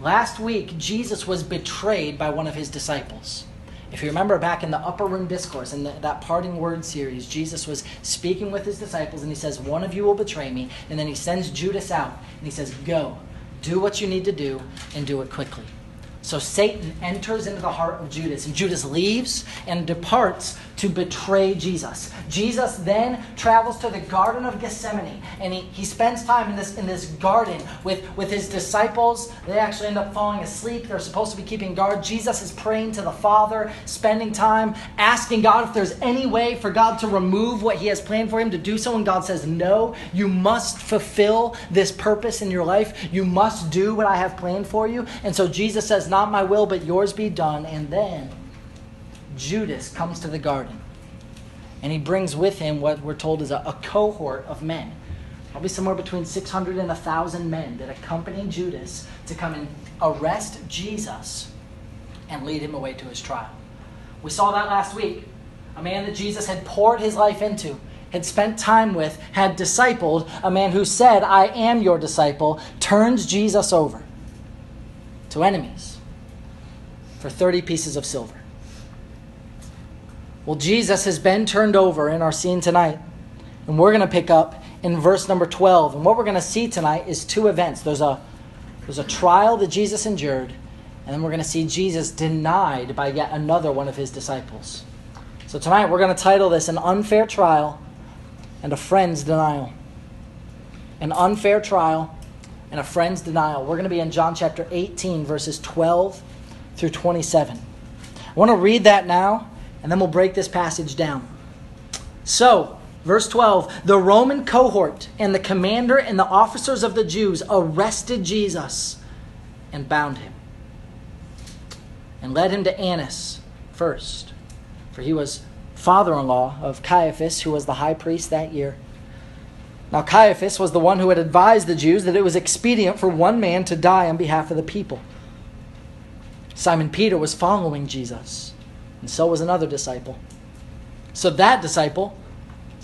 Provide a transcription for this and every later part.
Last week, Jesus was betrayed by one of his disciples. If you remember back in the Upper Room Discourse, in the, that parting word series, Jesus was speaking with his disciples and he says, One of you will betray me. And then he sends Judas out and he says, Go, do what you need to do, and do it quickly. So Satan enters into the heart of Judas, and Judas leaves and departs to betray Jesus. Jesus then travels to the Garden of Gethsemane, and he, he spends time in this, in this garden with, with his disciples. They actually end up falling asleep. They're supposed to be keeping guard. Jesus is praying to the Father, spending time asking God if there's any way for God to remove what he has planned for him to do so. And God says, No, you must fulfill this purpose in your life. You must do what I have planned for you. And so Jesus says, Not my will, but yours be done. And then Judas comes to the garden. And he brings with him what we're told is a, a cohort of men. Probably somewhere between 600 and 1,000 men that accompany Judas to come and arrest Jesus and lead him away to his trial. We saw that last week. A man that Jesus had poured his life into, had spent time with, had discipled, a man who said, I am your disciple, turns Jesus over to enemies for 30 pieces of silver. Well, Jesus has been turned over in our scene tonight. And we're going to pick up in verse number 12. And what we're going to see tonight is two events. There's a, there's a trial that Jesus endured, and then we're going to see Jesus denied by yet another one of his disciples. So tonight we're going to title this An Unfair Trial and a Friend's Denial. An unfair trial and a friend's denial. We're going to be in John chapter 18, verses 12 through 27. I want to read that now and then we'll break this passage down. So, verse 12 the Roman cohort and the commander and the officers of the Jews arrested Jesus and bound him and led him to Annas first, for he was father in law of Caiaphas, who was the high priest that year. Now, Caiaphas was the one who had advised the Jews that it was expedient for one man to die on behalf of the people. Simon Peter was following Jesus and so was another disciple. So that disciple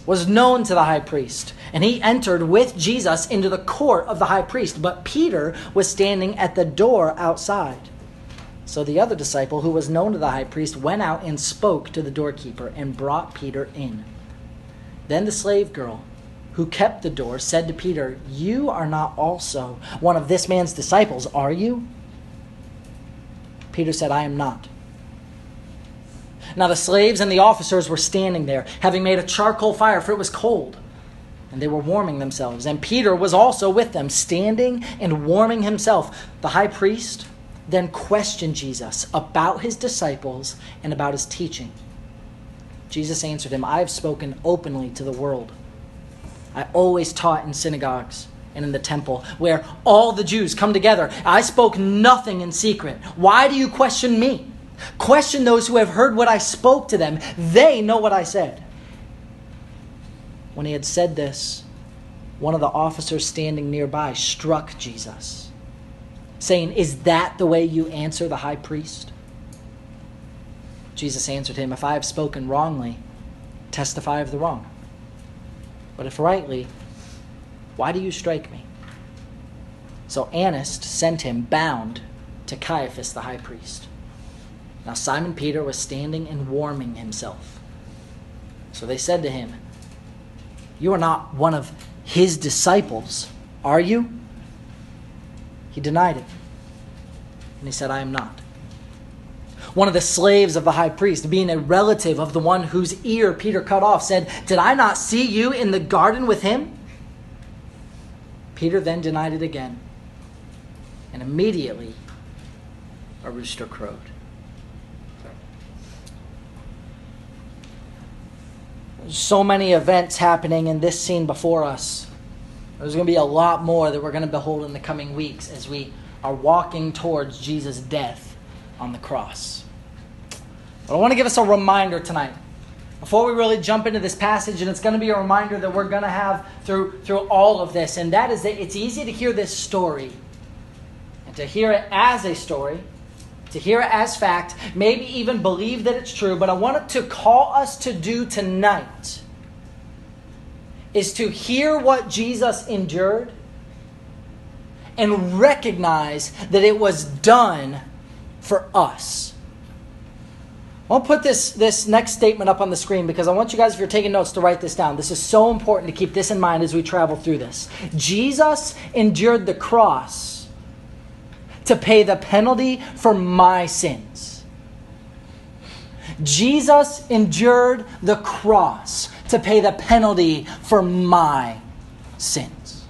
was known to the high priest, and he entered with Jesus into the court of the high priest. But Peter was standing at the door outside. So the other disciple, who was known to the high priest, went out and spoke to the doorkeeper and brought Peter in. Then the slave girl, who kept the door, said to Peter, You are not also one of this man's disciples, are you? Peter said, I am not. Now the slaves and the officers were standing there, having made a charcoal fire, for it was cold, and they were warming themselves. And Peter was also with them, standing and warming himself. The high priest then questioned Jesus about his disciples and about his teaching. Jesus answered him, I have spoken openly to the world. I always taught in synagogues and in the temple where all the Jews come together. I spoke nothing in secret. Why do you question me? Question those who have heard what I spoke to them. They know what I said. When he had said this, one of the officers standing nearby struck Jesus, saying, Is that the way you answer the high priest? Jesus answered him, If I have spoken wrongly, testify of the wrong. But if rightly, why do you strike me? So Annas sent him bound to Caiaphas the high priest. Now Simon Peter was standing and warming himself. So they said to him, You are not one of his disciples, are you? He denied it. And he said, I am not. One of the slaves of the high priest, being a relative of the one whose ear Peter cut off, said, Did I not see you in the garden with him? Peter then denied it again. And immediately a rooster crowed. So many events happening in this scene before us. There's going to be a lot more that we're going to behold in the coming weeks as we are walking towards Jesus' death on the cross. But I want to give us a reminder tonight. Before we really jump into this passage, and it's going to be a reminder that we're going to have through, through all of this, and that is that it's easy to hear this story and to hear it as a story to hear it as fact, maybe even believe that it's true, but I wanted to call us to do tonight is to hear what Jesus endured and recognize that it was done for us. I'll put this, this next statement up on the screen because I want you guys, if you're taking notes, to write this down. This is so important to keep this in mind as we travel through this. Jesus endured the cross to pay the penalty for my sins. Jesus endured the cross to pay the penalty for my sins.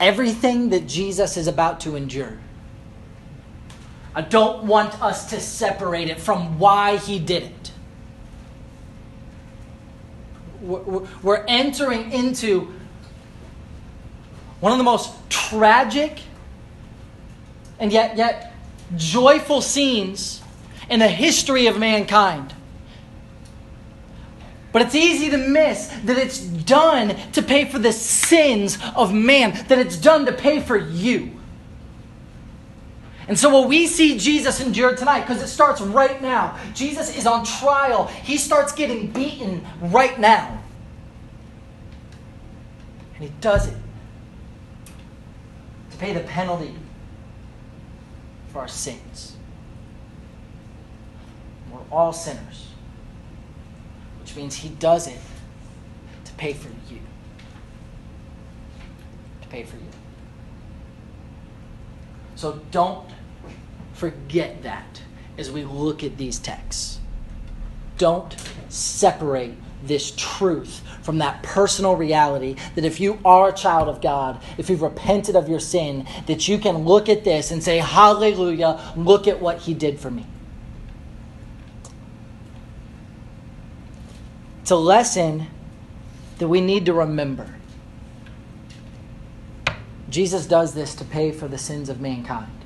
Everything that Jesus is about to endure. I don't want us to separate it from why he did it. We're entering into one of the most tragic and yet, yet joyful scenes in the history of mankind. But it's easy to miss that it's done to pay for the sins of man, that it's done to pay for you. And so, what we see Jesus endure tonight, because it starts right now, Jesus is on trial. He starts getting beaten right now. And he does it to pay the penalty for our sins. We're all sinners, which means He does it to pay for you. To pay for you. So don't forget that as we look at these texts. Don't separate this truth from that personal reality that if you are a child of God, if you've repented of your sin, that you can look at this and say, Hallelujah, look at what He did for me. It's a lesson that we need to remember. Jesus does this to pay for the sins of mankind.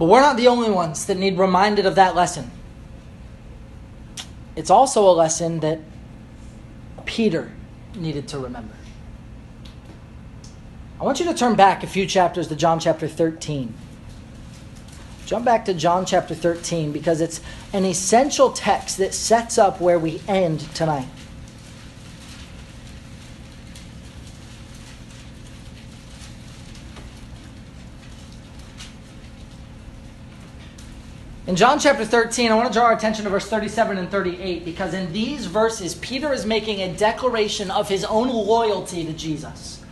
But we're not the only ones that need reminded of that lesson it's also a lesson that Peter needed to remember. I want you to turn back a few chapters to John chapter 13. Jump back to John chapter 13 because it's an essential text that sets up where we end tonight. In John chapter 13, I want to draw our attention to verse 37 and 38 because in these verses, Peter is making a declaration of his own loyalty to Jesus.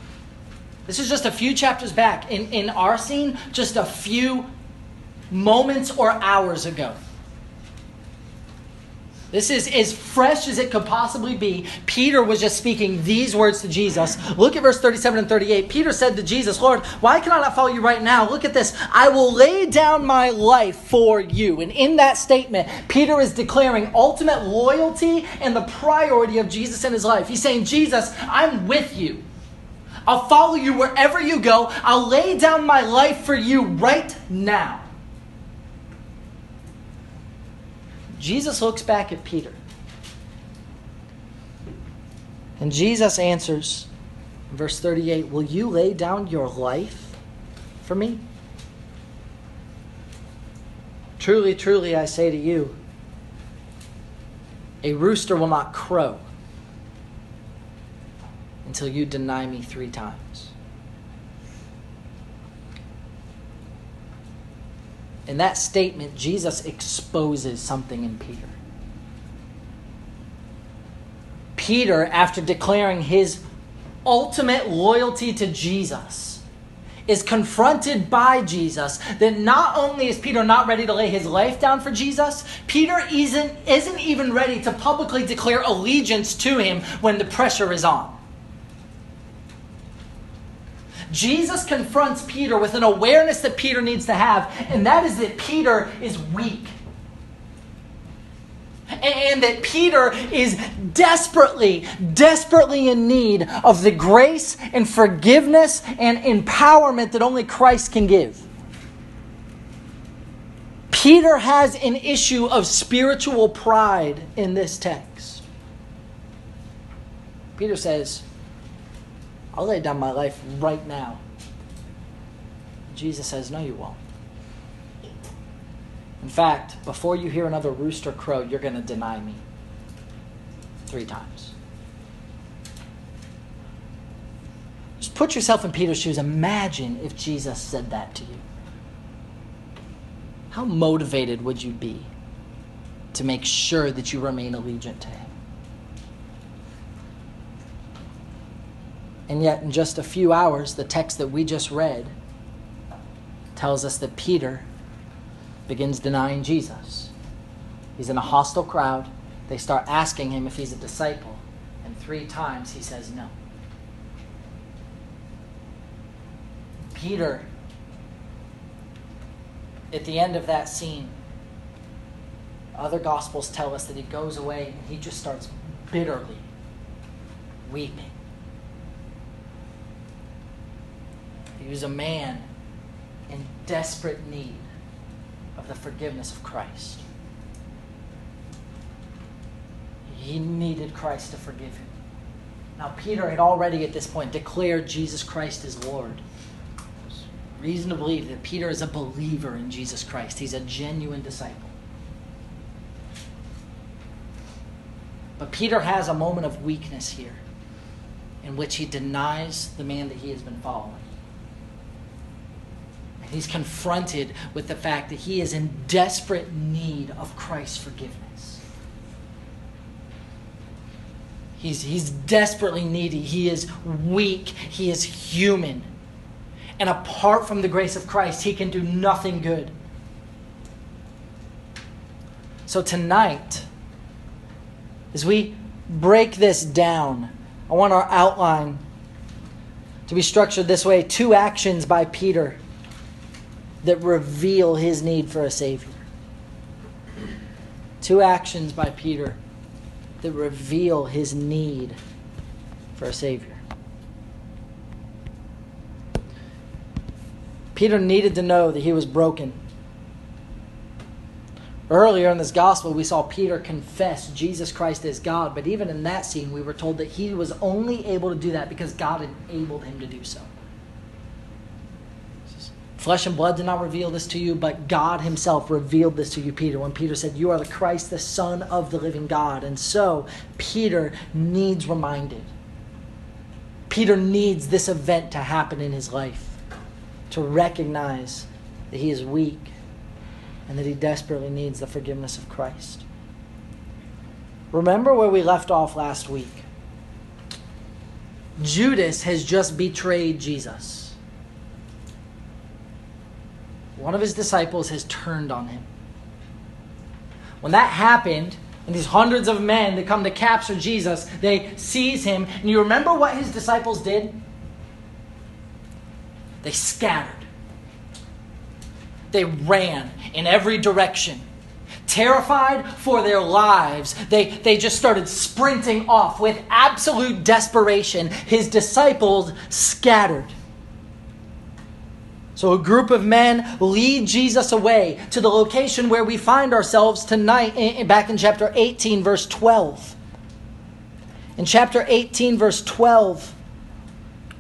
This is just a few chapters back. In, in our scene, just a few moments or hours ago. This is as fresh as it could possibly be. Peter was just speaking these words to Jesus. Look at verse 37 and 38. Peter said to Jesus, Lord, why can I not follow you right now? Look at this. I will lay down my life for you. And in that statement, Peter is declaring ultimate loyalty and the priority of Jesus in his life. He's saying, Jesus, I'm with you. I'll follow you wherever you go. I'll lay down my life for you right now. Jesus looks back at Peter. And Jesus answers, verse 38 Will you lay down your life for me? Truly, truly, I say to you, a rooster will not crow until you deny me three times. In that statement, Jesus exposes something in Peter. Peter, after declaring his ultimate loyalty to Jesus, is confronted by Jesus that not only is Peter not ready to lay his life down for Jesus, Peter isn't, isn't even ready to publicly declare allegiance to him when the pressure is on. Jesus confronts Peter with an awareness that Peter needs to have, and that is that Peter is weak. And that Peter is desperately, desperately in need of the grace and forgiveness and empowerment that only Christ can give. Peter has an issue of spiritual pride in this text. Peter says, I'll lay down my life right now. Jesus says, No, you won't. In fact, before you hear another rooster crow, you're going to deny me. three times. Just put yourself in Peter's shoes. Imagine if Jesus said that to you. How motivated would you be to make sure that you remain allegiant to him? And yet, in just a few hours, the text that we just read tells us that Peter begins denying Jesus. He's in a hostile crowd. They start asking him if he's a disciple, and three times he says no. Peter, at the end of that scene, other gospels tell us that he goes away and he just starts bitterly weeping. He was a man in desperate need of the forgiveness of Christ. He needed Christ to forgive him. Now, Peter had already at this point declared Jesus Christ as Lord. reason to believe that Peter is a believer in Jesus Christ, he's a genuine disciple. But Peter has a moment of weakness here in which he denies the man that he has been following. He's confronted with the fact that he is in desperate need of Christ's forgiveness. He's, he's desperately needy. He is weak. He is human. And apart from the grace of Christ, he can do nothing good. So tonight, as we break this down, I want our outline to be structured this way two actions by Peter that reveal his need for a Savior. Two actions by Peter that reveal his need for a Savior. Peter needed to know that he was broken. Earlier in this gospel, we saw Peter confess Jesus Christ as God, but even in that scene, we were told that he was only able to do that because God enabled him to do so. Flesh and blood did not reveal this to you, but God Himself revealed this to you, Peter, when Peter said, You are the Christ, the Son of the living God. And so, Peter needs reminded. Peter needs this event to happen in his life to recognize that he is weak and that he desperately needs the forgiveness of Christ. Remember where we left off last week. Judas has just betrayed Jesus one of his disciples has turned on him. When that happened, and these hundreds of men that come to capture Jesus, they seize him. And you remember what his disciples did? They scattered. They ran in every direction. Terrified for their lives, they, they just started sprinting off with absolute desperation. His disciples scattered. So a group of men lead Jesus away to the location where we find ourselves tonight, back in chapter 18, verse 12. In chapter 18, verse 12,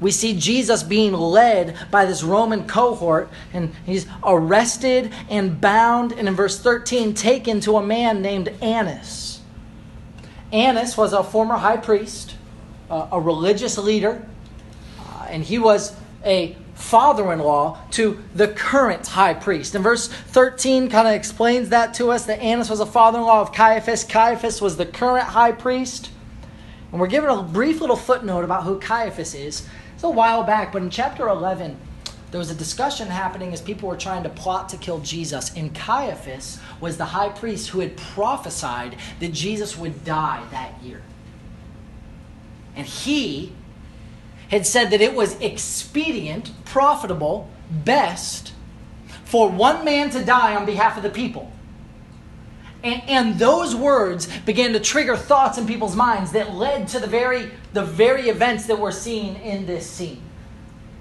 we see Jesus being led by this Roman cohort, and he's arrested and bound, and in verse 13, taken to a man named Annas. Annas was a former high priest, uh, a religious leader, uh, and he was a father in law to the current high priest. And verse 13 kind of explains that to us that Annas was a father in law of Caiaphas. Caiaphas was the current high priest. And we're given a brief little footnote about who Caiaphas is. It's a while back, but in chapter 11, there was a discussion happening as people were trying to plot to kill Jesus. And Caiaphas was the high priest who had prophesied that Jesus would die that year. And he had said that it was expedient, profitable, best for one man to die on behalf of the people. And, and, those words began to trigger thoughts in people's minds that led to the very, the very events that we're seeing in this scene.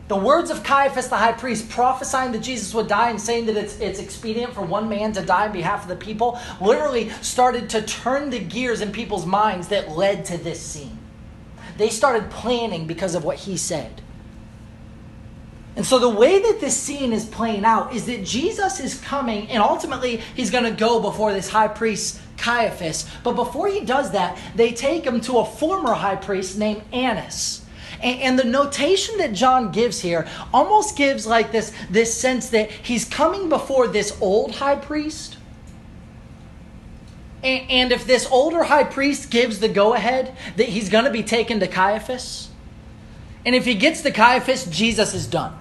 The words of Caiaphas the high priest prophesying that Jesus would die and saying that it's, it's expedient for one man to die on behalf of the people literally started to turn the gears in people's minds that led to this scene. They started planning because of what he said. And so the way that this scene is playing out is that Jesus is coming and ultimately he's going to go before this high priest Caiaphas. But before he does that, they take him to a former high priest named Annas. And, the notation that John gives here almost gives like this, this sense that he's coming before this old high priest. And, if this older high priest gives the go ahead that he's going to be taken to Caiaphas, and if he gets to Caiaphas, Jesus is done.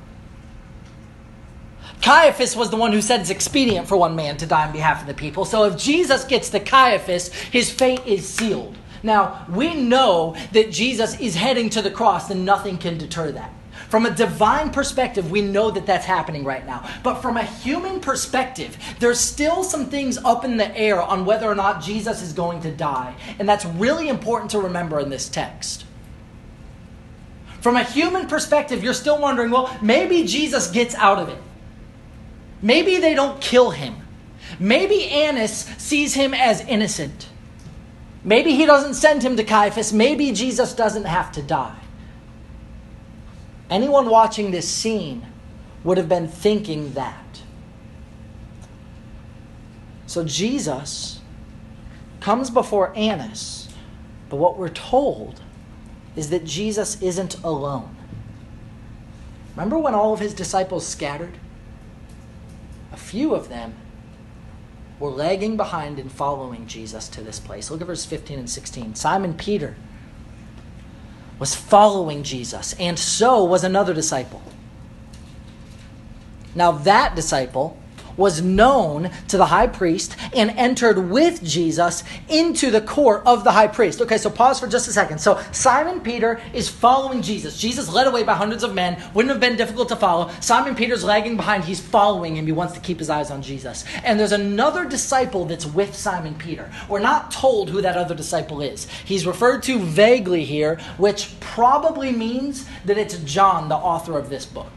Caiaphas was the one who said it's expedient for one man to die on behalf of the people. So if Jesus gets to Caiaphas, his fate is sealed. Now, we know that Jesus is heading to the cross and nothing can deter that. From a divine perspective, we know that that's happening right now. But from a human perspective, there's still some things up in the air on whether or not Jesus is going to die. And that's really important to remember in this text. From a human perspective, you're still wondering well, maybe Jesus gets out of it. Maybe they don't kill him. Maybe Annas sees him as innocent. Maybe he doesn't send him to Caiaphas. Maybe Jesus doesn't have to die. Anyone watching this scene would have been thinking that. So Jesus comes before Annas, but what we're told is that Jesus isn't alone. Remember when all of his disciples scattered? A few of them were lagging behind and following Jesus to this place. Look at verse 15 and 16. Simon Peter was following Jesus, and so was another disciple. Now, that disciple was known to the high priest and entered with Jesus into the court of the high priest. Okay, so pause for just a second. So Simon Peter is following Jesus. Jesus led away by hundreds of men, wouldn't have been difficult to follow. Simon Peter's lagging behind, he's following him. He wants to keep his eyes on Jesus. And there's another disciple that's with Simon Peter. We're not told who that other disciple is. He's referred to vaguely here, which probably means that it's John, the author of this book.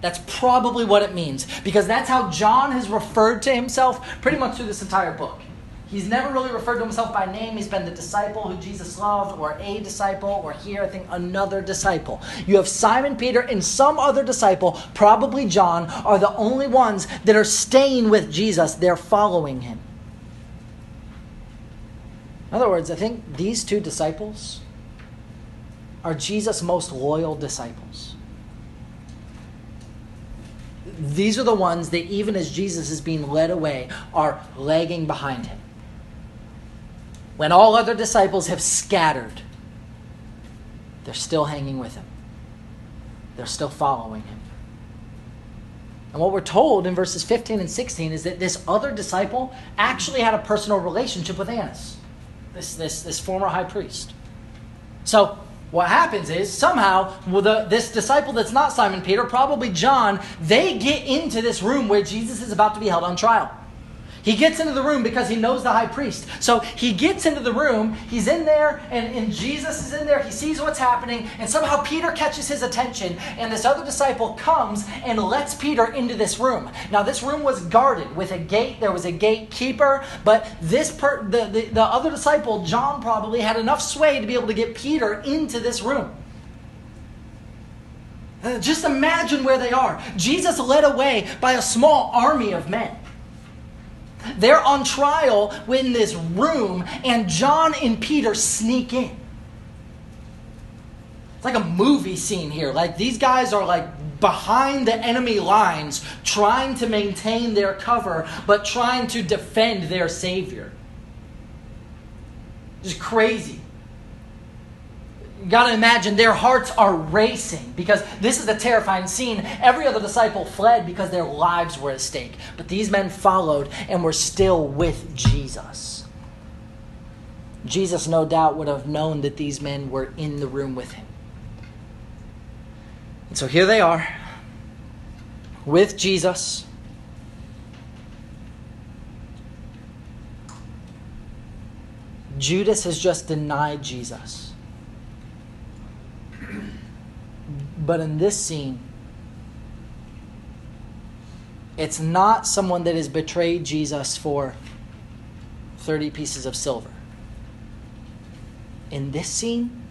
That's probably what it means because that's how John has referred to himself pretty much through this entire book. He's never really referred to himself by name. He's been the disciple who Jesus loved, or a disciple, or here, I think, another disciple. You have Simon Peter and some other disciple, probably John, are the only ones that are staying with Jesus. They're following him. In other words, I think these two disciples are Jesus' most loyal disciples these are the ones that, even as Jesus is being led away, are lagging behind him. When all other disciples have scattered, they're still hanging with him, they're still following him. And what we're told in verses 15 and 16 is that this other disciple actually had a personal relationship with Annas, this, this, this former high priest. So what happens is somehow well, the, this disciple that's not Simon Peter, probably John, they get into this room where Jesus is about to be held on trial. He gets into the room because he knows the high priest. So he gets into the room, he's in there, and, and Jesus is in there. He sees what's happening, and somehow Peter catches his attention, and this other disciple comes and lets Peter into this room. Now, this room was guarded with a gate, there was a gatekeeper, but this per, the, the, the other disciple, John, probably had enough sway to be able to get Peter into this room. Uh, just imagine where they are. Jesus led away by a small army of men. They're on trial in this room, and John and Peter sneak in. It's like a movie scene here. Like these guys are like behind the enemy lines, trying to maintain their cover, but trying to defend their Savior. Just crazy got to imagine their hearts are racing because this is a terrifying scene. Every other disciple fled because their lives were at stake. But these men followed and were still with Jesus. Jesus, no doubt, would have known that these men were in the room with him. And so here they are with Jesus. Judas has just denied Jesus. But in this scene, it's not someone that has betrayed Jesus for 30 pieces of silver. In this scene,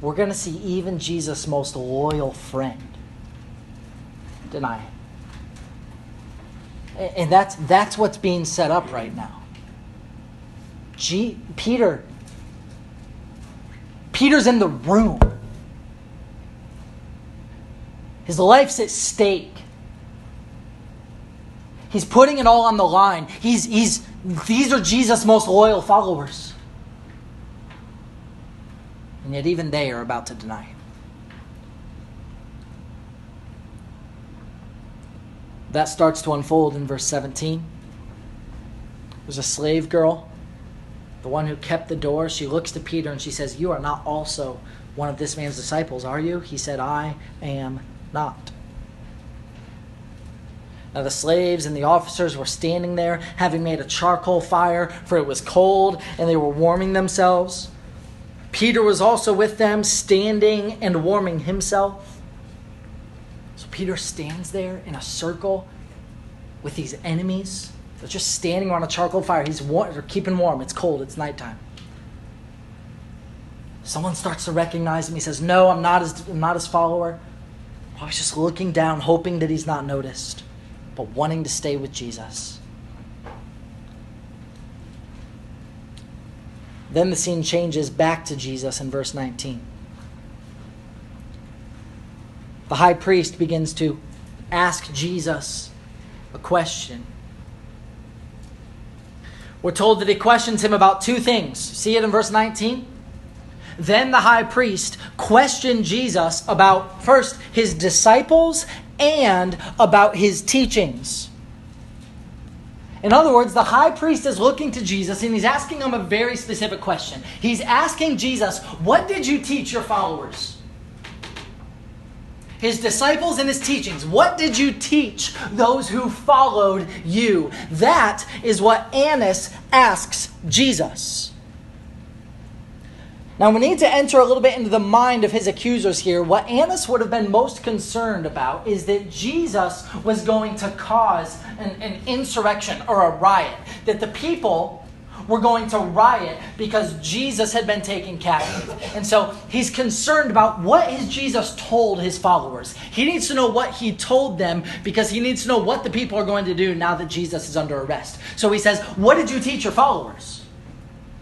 we're going to see even Jesus' most loyal friend deny it. And that's, that's what's being set up right now. G- Peter, Peter's in the room. His life's at stake. He's putting it all on the line. He's, he's, these are Jesus' most loyal followers. And yet, even they are about to deny him. That starts to unfold in verse 17. There's a slave girl, the one who kept the door. She looks to Peter and she says, You are not also one of this man's disciples, are you? He said, I am not. Now the slaves and the officers were standing there, having made a charcoal fire, for it was cold, and they were warming themselves. Peter was also with them, standing and warming himself. So Peter stands there in a circle with these enemies. They're just standing around a charcoal fire. He's they're keeping warm. It's cold. It's nighttime. Someone starts to recognize him. He says, "No, I'm not his. I'm not his follower." I was just looking down, hoping that he's not noticed but wanting to stay with Jesus. Then the scene changes back to Jesus in verse 19. The high priest begins to ask Jesus a question. We're told that he questions him about two things. See it in verse 19? Then the high priest questioned Jesus about first his disciples and about his teachings. In other words, the high priest is looking to Jesus and he's asking him a very specific question. He's asking Jesus, What did you teach your followers? His disciples and his teachings. What did you teach those who followed you? That is what Annas asks Jesus. Now, we need to enter a little bit into the mind of his accusers here. What Annas would have been most concerned about is that Jesus was going to cause an, an insurrection or a riot, that the people were going to riot because Jesus had been taken captive. And so he's concerned about what has Jesus told his followers. He needs to know what he told them because he needs to know what the people are going to do now that Jesus is under arrest. So he says, What did you teach your followers?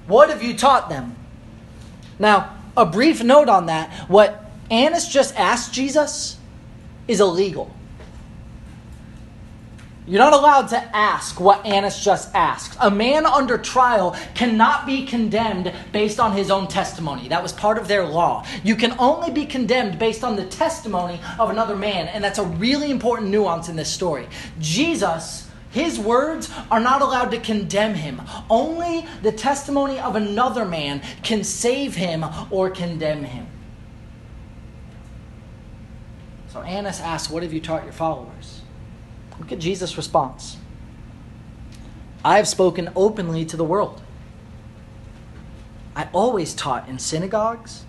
What have you taught them? Now, a brief note on that what Annas just asked Jesus is illegal. You're not allowed to ask what Annas just asked. A man under trial cannot be condemned based on his own testimony. That was part of their law. You can only be condemned based on the testimony of another man, and that's a really important nuance in this story. Jesus his words are not allowed to condemn him. Only the testimony of another man can save him or condemn him. So Annas asks, What have you taught your followers? Look at Jesus' response. I have spoken openly to the world. I always taught in synagogues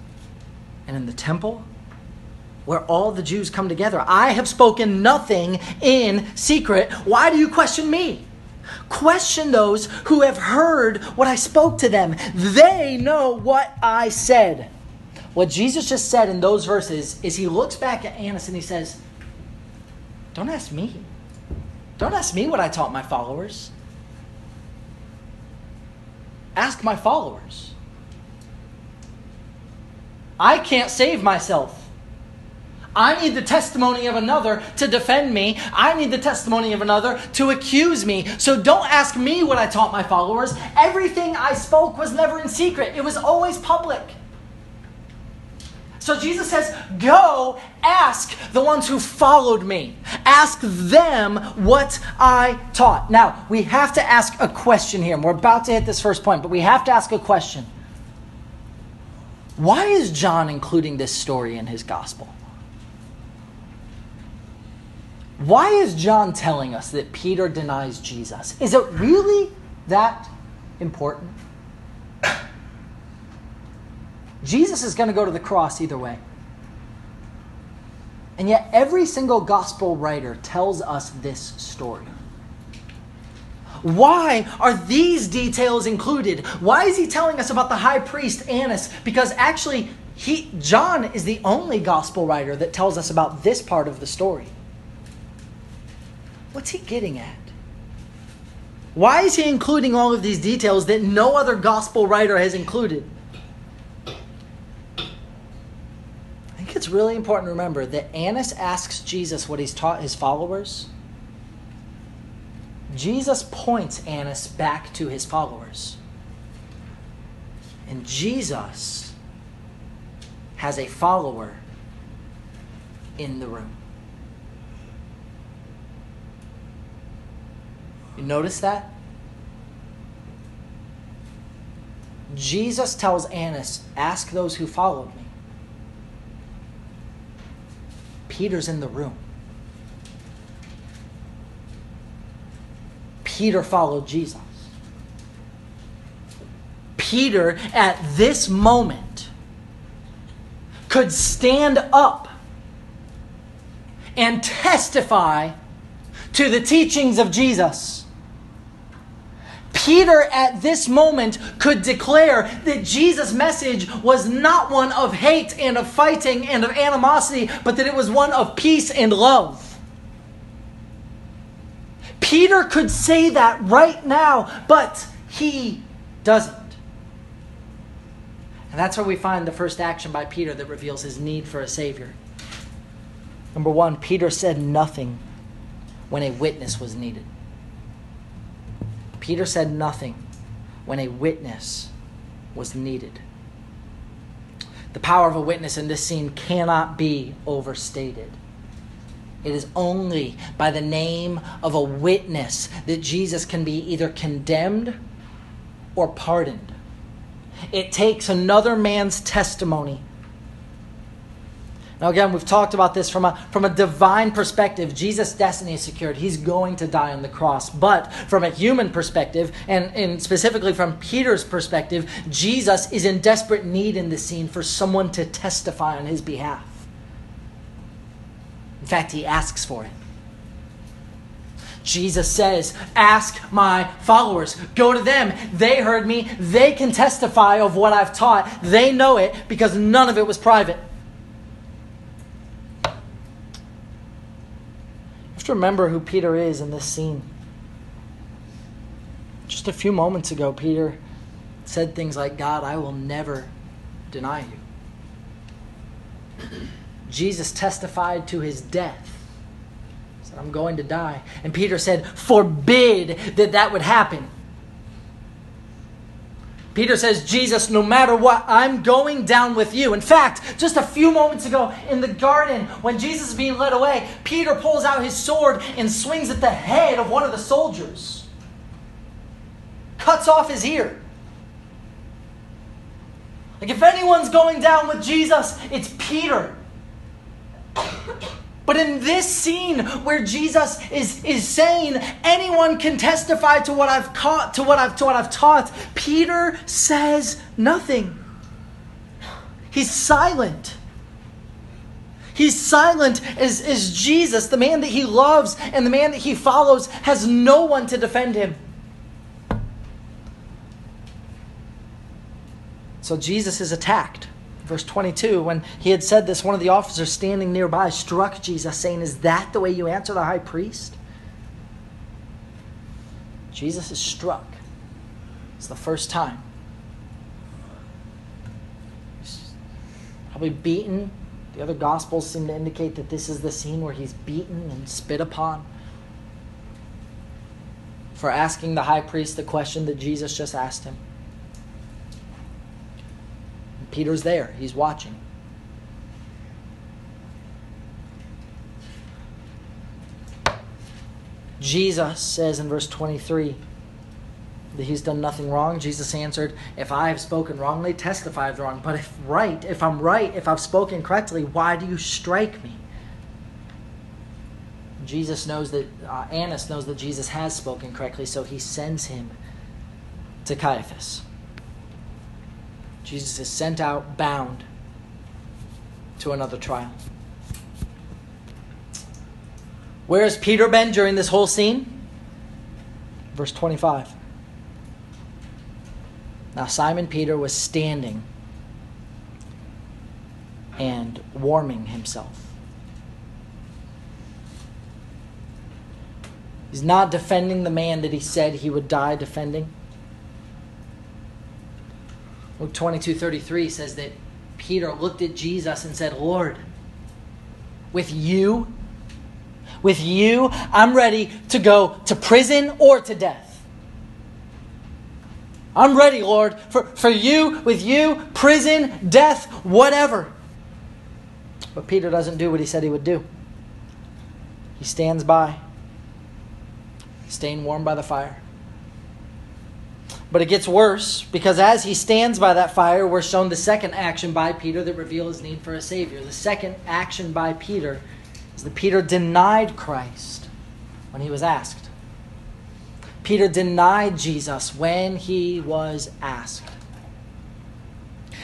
and in the temple where all the Jews come together. I have spoken nothing in secret. Why do you question me? Question those who have heard what I spoke to them. They know what I said. What Jesus just said in those verses is he looks back at Annas and he says, Don't ask me. Don't ask me what I taught my followers. Ask my followers. I can't save myself. I need the testimony of another to defend me. I need the testimony of another to accuse me. So don't ask me what I taught my followers. Everything I spoke was never in secret, it was always public. So Jesus says, Go ask the ones who followed me. Ask them what I taught. Now, we have to ask a question here. We're about to hit this first point, but we have to ask a question. Why is John including this story in his gospel? Why is John telling us that Peter denies Jesus? Is it really that important? Jesus is going to go to the cross either way. And yet, every single gospel writer tells us this story. Why are these details included? Why is he telling us about the high priest Annas? Because actually, he John is the only gospel writer that tells us about this part of the story. What's he getting at? Why is he including all of these details that no other gospel writer has included? I think it's really important to remember that Annas asks Jesus what he's taught his followers. Jesus points Annas back to his followers. And Jesus has a follower in the room. You notice that? Jesus tells Annas, Ask those who followed me. Peter's in the room. Peter followed Jesus. Peter, at this moment, could stand up and testify to the teachings of Jesus. Peter, at this moment, could declare that Jesus' message was not one of hate and of fighting and of animosity, but that it was one of peace and love. Peter could say that right now, but he doesn't. And that's where we find the first action by Peter that reveals his need for a Savior. Number one, Peter said nothing when a witness was needed. Peter said nothing when a witness was needed. The power of a witness in this scene cannot be overstated. It is only by the name of a witness that Jesus can be either condemned or pardoned. It takes another man's testimony now, again, we've talked about this from a, from a divine perspective. Jesus' destiny is secured. He's going to die on the cross. But from a human perspective, and, and specifically from Peter's perspective, Jesus is in desperate need in this scene for someone to testify on his behalf. In fact, he asks for it. Jesus says, Ask my followers. Go to them. They heard me. They can testify of what I've taught. They know it because none of it was private. To remember who Peter is in this scene. Just a few moments ago, Peter said things like, God, I will never deny you. Jesus testified to his death. He said, I'm going to die. And Peter said, Forbid that that would happen. Peter says, Jesus, no matter what, I'm going down with you. In fact, just a few moments ago in the garden, when Jesus is being led away, Peter pulls out his sword and swings at the head of one of the soldiers, cuts off his ear. Like, if anyone's going down with Jesus, it's Peter. But in this scene where Jesus is, is saying anyone can testify to what I've caught, to what I've to what I've taught, Peter says nothing. He's silent. He's silent as, as Jesus, the man that he loves and the man that he follows, has no one to defend him. So Jesus is attacked. Verse 22, when he had said this, one of the officers standing nearby struck Jesus, saying, Is that the way you answer the high priest? Jesus is struck. It's the first time. He's probably beaten. The other gospels seem to indicate that this is the scene where he's beaten and spit upon for asking the high priest the question that Jesus just asked him. Peter's there, he's watching. Jesus says in verse 23 that he's done nothing wrong. Jesus answered, If I have spoken wrongly, testify of the wrong. But if right, if I'm right, if I've spoken correctly, why do you strike me? Jesus knows that, uh, Annas knows that Jesus has spoken correctly, so he sends him to Caiaphas. Jesus is sent out bound to another trial. Where has Peter been during this whole scene? Verse 25. Now Simon Peter was standing and warming himself. He's not defending the man that he said he would die defending. Luke 22 33 says that Peter looked at Jesus and said, Lord, with you, with you, I'm ready to go to prison or to death. I'm ready, Lord, for, for you, with you, prison, death, whatever. But Peter doesn't do what he said he would do. He stands by, staying warm by the fire. But it gets worse because as he stands by that fire, we're shown the second action by Peter that reveals his need for a Savior. The second action by Peter is that Peter denied Christ when he was asked. Peter denied Jesus when he was asked.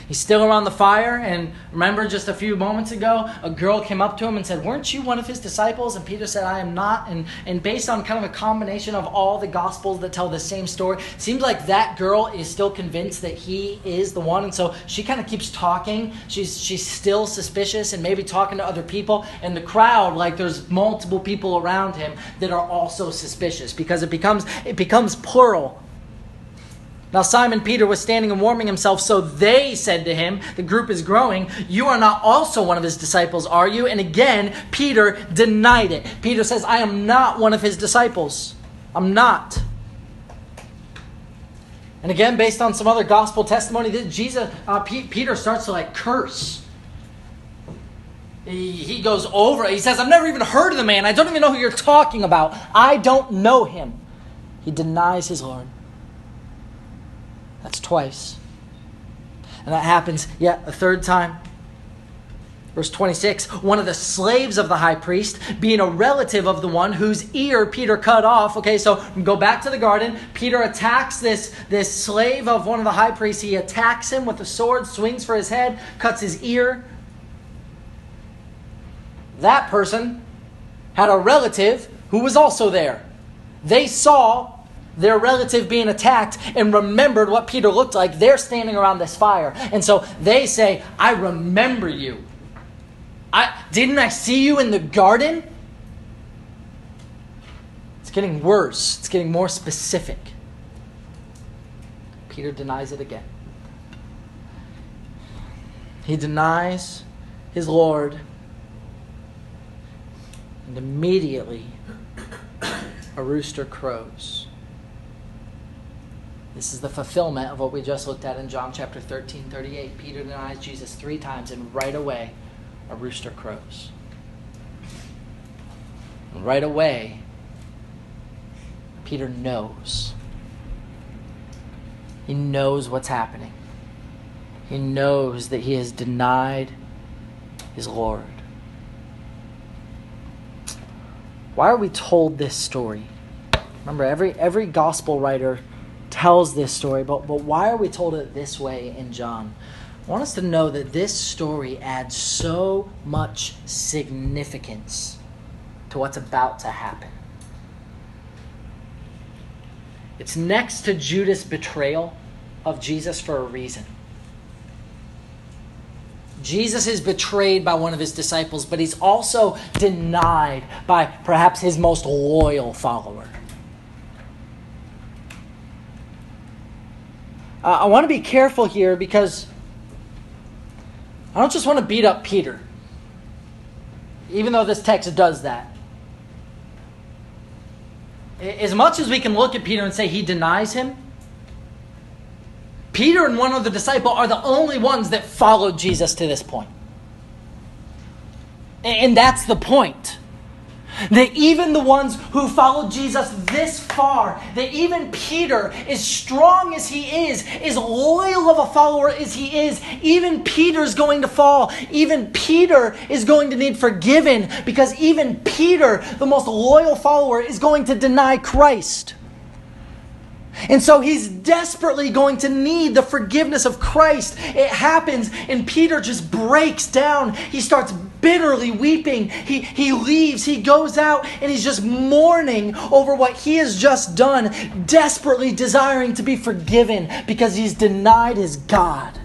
He's still around the fire, and remember just a few moments ago, a girl came up to him and said, Weren't you one of his disciples? And Peter said, I am not. And, and based on kind of a combination of all the gospels that tell the same story, seems like that girl is still convinced that he is the one. And so she kind of keeps talking. She's, she's still suspicious and maybe talking to other people. And the crowd, like there's multiple people around him that are also suspicious because it becomes, it becomes plural now Simon Peter was standing and warming himself, so they said to him, the group is growing, You are not also one of his disciples, are you? And again, Peter denied it. Peter says, I am not one of his disciples. I'm not. And again, based on some other gospel testimony, Jesus, uh, P- Peter starts to like curse. He, he goes over. He says, I've never even heard of the man. I don't even know who you're talking about. I don't know him. He denies his Lord. That's twice. And that happens yet a third time. Verse 26 one of the slaves of the high priest, being a relative of the one whose ear Peter cut off. Okay, so go back to the garden. Peter attacks this, this slave of one of the high priests. He attacks him with a sword, swings for his head, cuts his ear. That person had a relative who was also there. They saw their relative being attacked and remembered what Peter looked like. They're standing around this fire. And so they say, I remember you. I didn't I see you in the garden? It's getting worse. It's getting more specific. Peter denies it again. He denies his Lord. And immediately a rooster crows. This is the fulfillment of what we just looked at in John chapter 13, 38. Peter denies Jesus three times, and right away, a rooster crows. And right away, Peter knows. He knows what's happening. He knows that he has denied his Lord. Why are we told this story? Remember, every, every gospel writer tells this story, but, but why are we told it this way in John? I want us to know that this story adds so much significance to what's about to happen. It's next to Judas' betrayal of Jesus for a reason. Jesus is betrayed by one of his disciples, but he's also denied by perhaps his most loyal follower. Uh, I want to be careful here because I don't just want to beat up Peter, even though this text does that. As much as we can look at Peter and say he denies him, Peter and one other disciple are the only ones that followed Jesus to this point. And that's the point. That even the ones who followed Jesus this far, that even Peter, as strong as he is, as loyal of a follower as he is, even Peter's going to fall. Even Peter is going to need forgiven because even Peter, the most loyal follower, is going to deny Christ. And so he's desperately going to need the forgiveness of Christ. It happens, and Peter just breaks down. He starts bitterly weeping. He, he leaves, he goes out, and he's just mourning over what he has just done, desperately desiring to be forgiven because he's denied his God.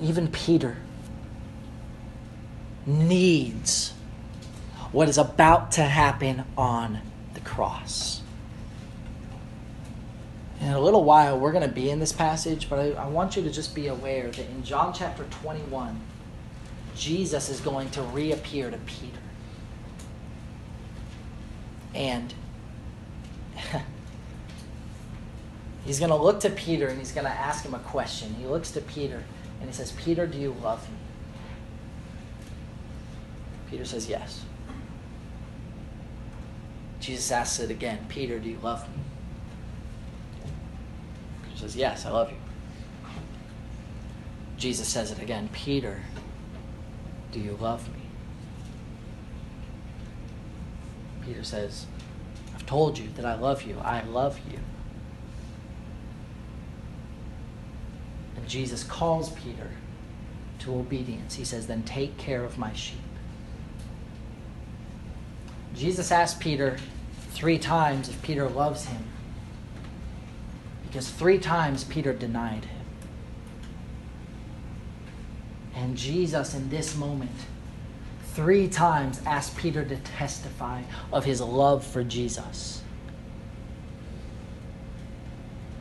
even Peter, needs what is about to happen on the cross. In a little while, we're going to be in this passage, but I, I, want you to just be aware that in John chapter 21, Jesus is going to reappear to Peter. And he's going to look to Peter and he's going to ask him a question. He looks to Peter and he says, Peter, do you love me? Peter says, Yes. Jesus asks it again Peter, do you love me? Peter says, Yes, I love you. Jesus says it again Peter, do you love me? Peter says, I've told you that I love you. I love you. And Jesus calls Peter to obedience. He says, Then take care of my sheep. Jesus asked Peter three times if Peter loves him. Because three times Peter denied him. And Jesus, in this moment, three times asked Peter to testify of his love for Jesus.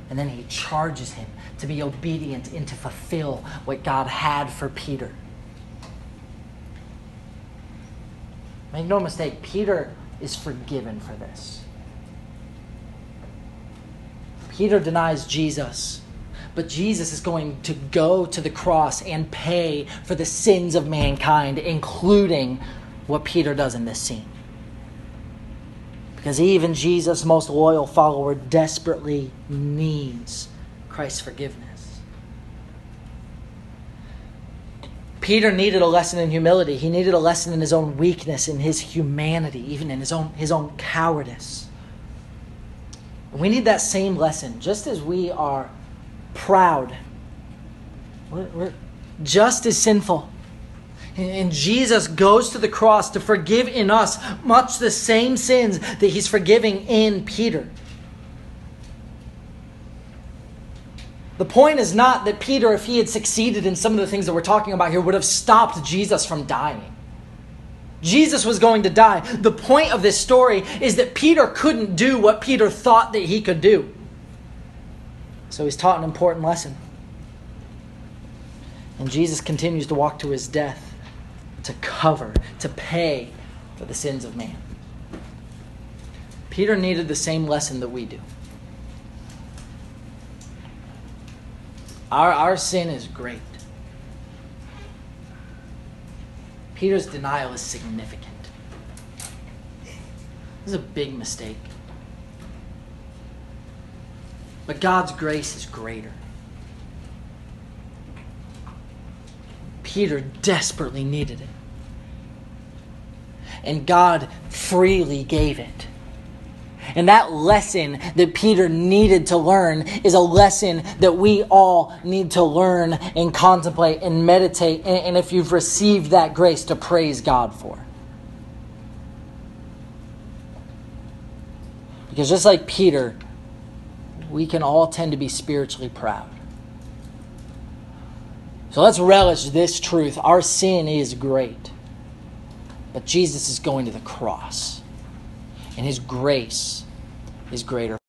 And then he charges him to be obedient and to fulfill what God had for Peter. Make no mistake, Peter is forgiven for this. Peter denies Jesus, but Jesus is going to go to the cross and pay for the sins of mankind, including what Peter does in this scene. Because even Jesus' most loyal follower desperately needs Christ's forgiveness. Peter needed a lesson in humility. He needed a lesson in his own weakness, in his humanity, even in his own, his own cowardice. We need that same lesson, just as we are proud. We're, just as sinful. And Jesus goes to the cross to forgive in us much the same sins that he's forgiving in Peter. The point is not that Peter, if he had succeeded in some of the things that we're talking about here, would have stopped Jesus from dying. Jesus was going to die. The point of this story is that Peter couldn't do what Peter thought that he could do. So he's taught an important lesson. And Jesus continues to walk to his death to cover, to pay for the sins of man. Peter needed the same lesson that we do. Our, our sin is great. Peter's denial is significant. This is a big mistake. But God's grace is greater. Peter desperately needed it. And God freely gave it. And that lesson that Peter needed to learn is a lesson that we all need to learn and contemplate and meditate. And, if you've received that grace, to praise God for. Because just like Peter, we can all tend to be spiritually proud. So let's relish this truth. Our sin is great, but Jesus is going to the cross and his grace is greater.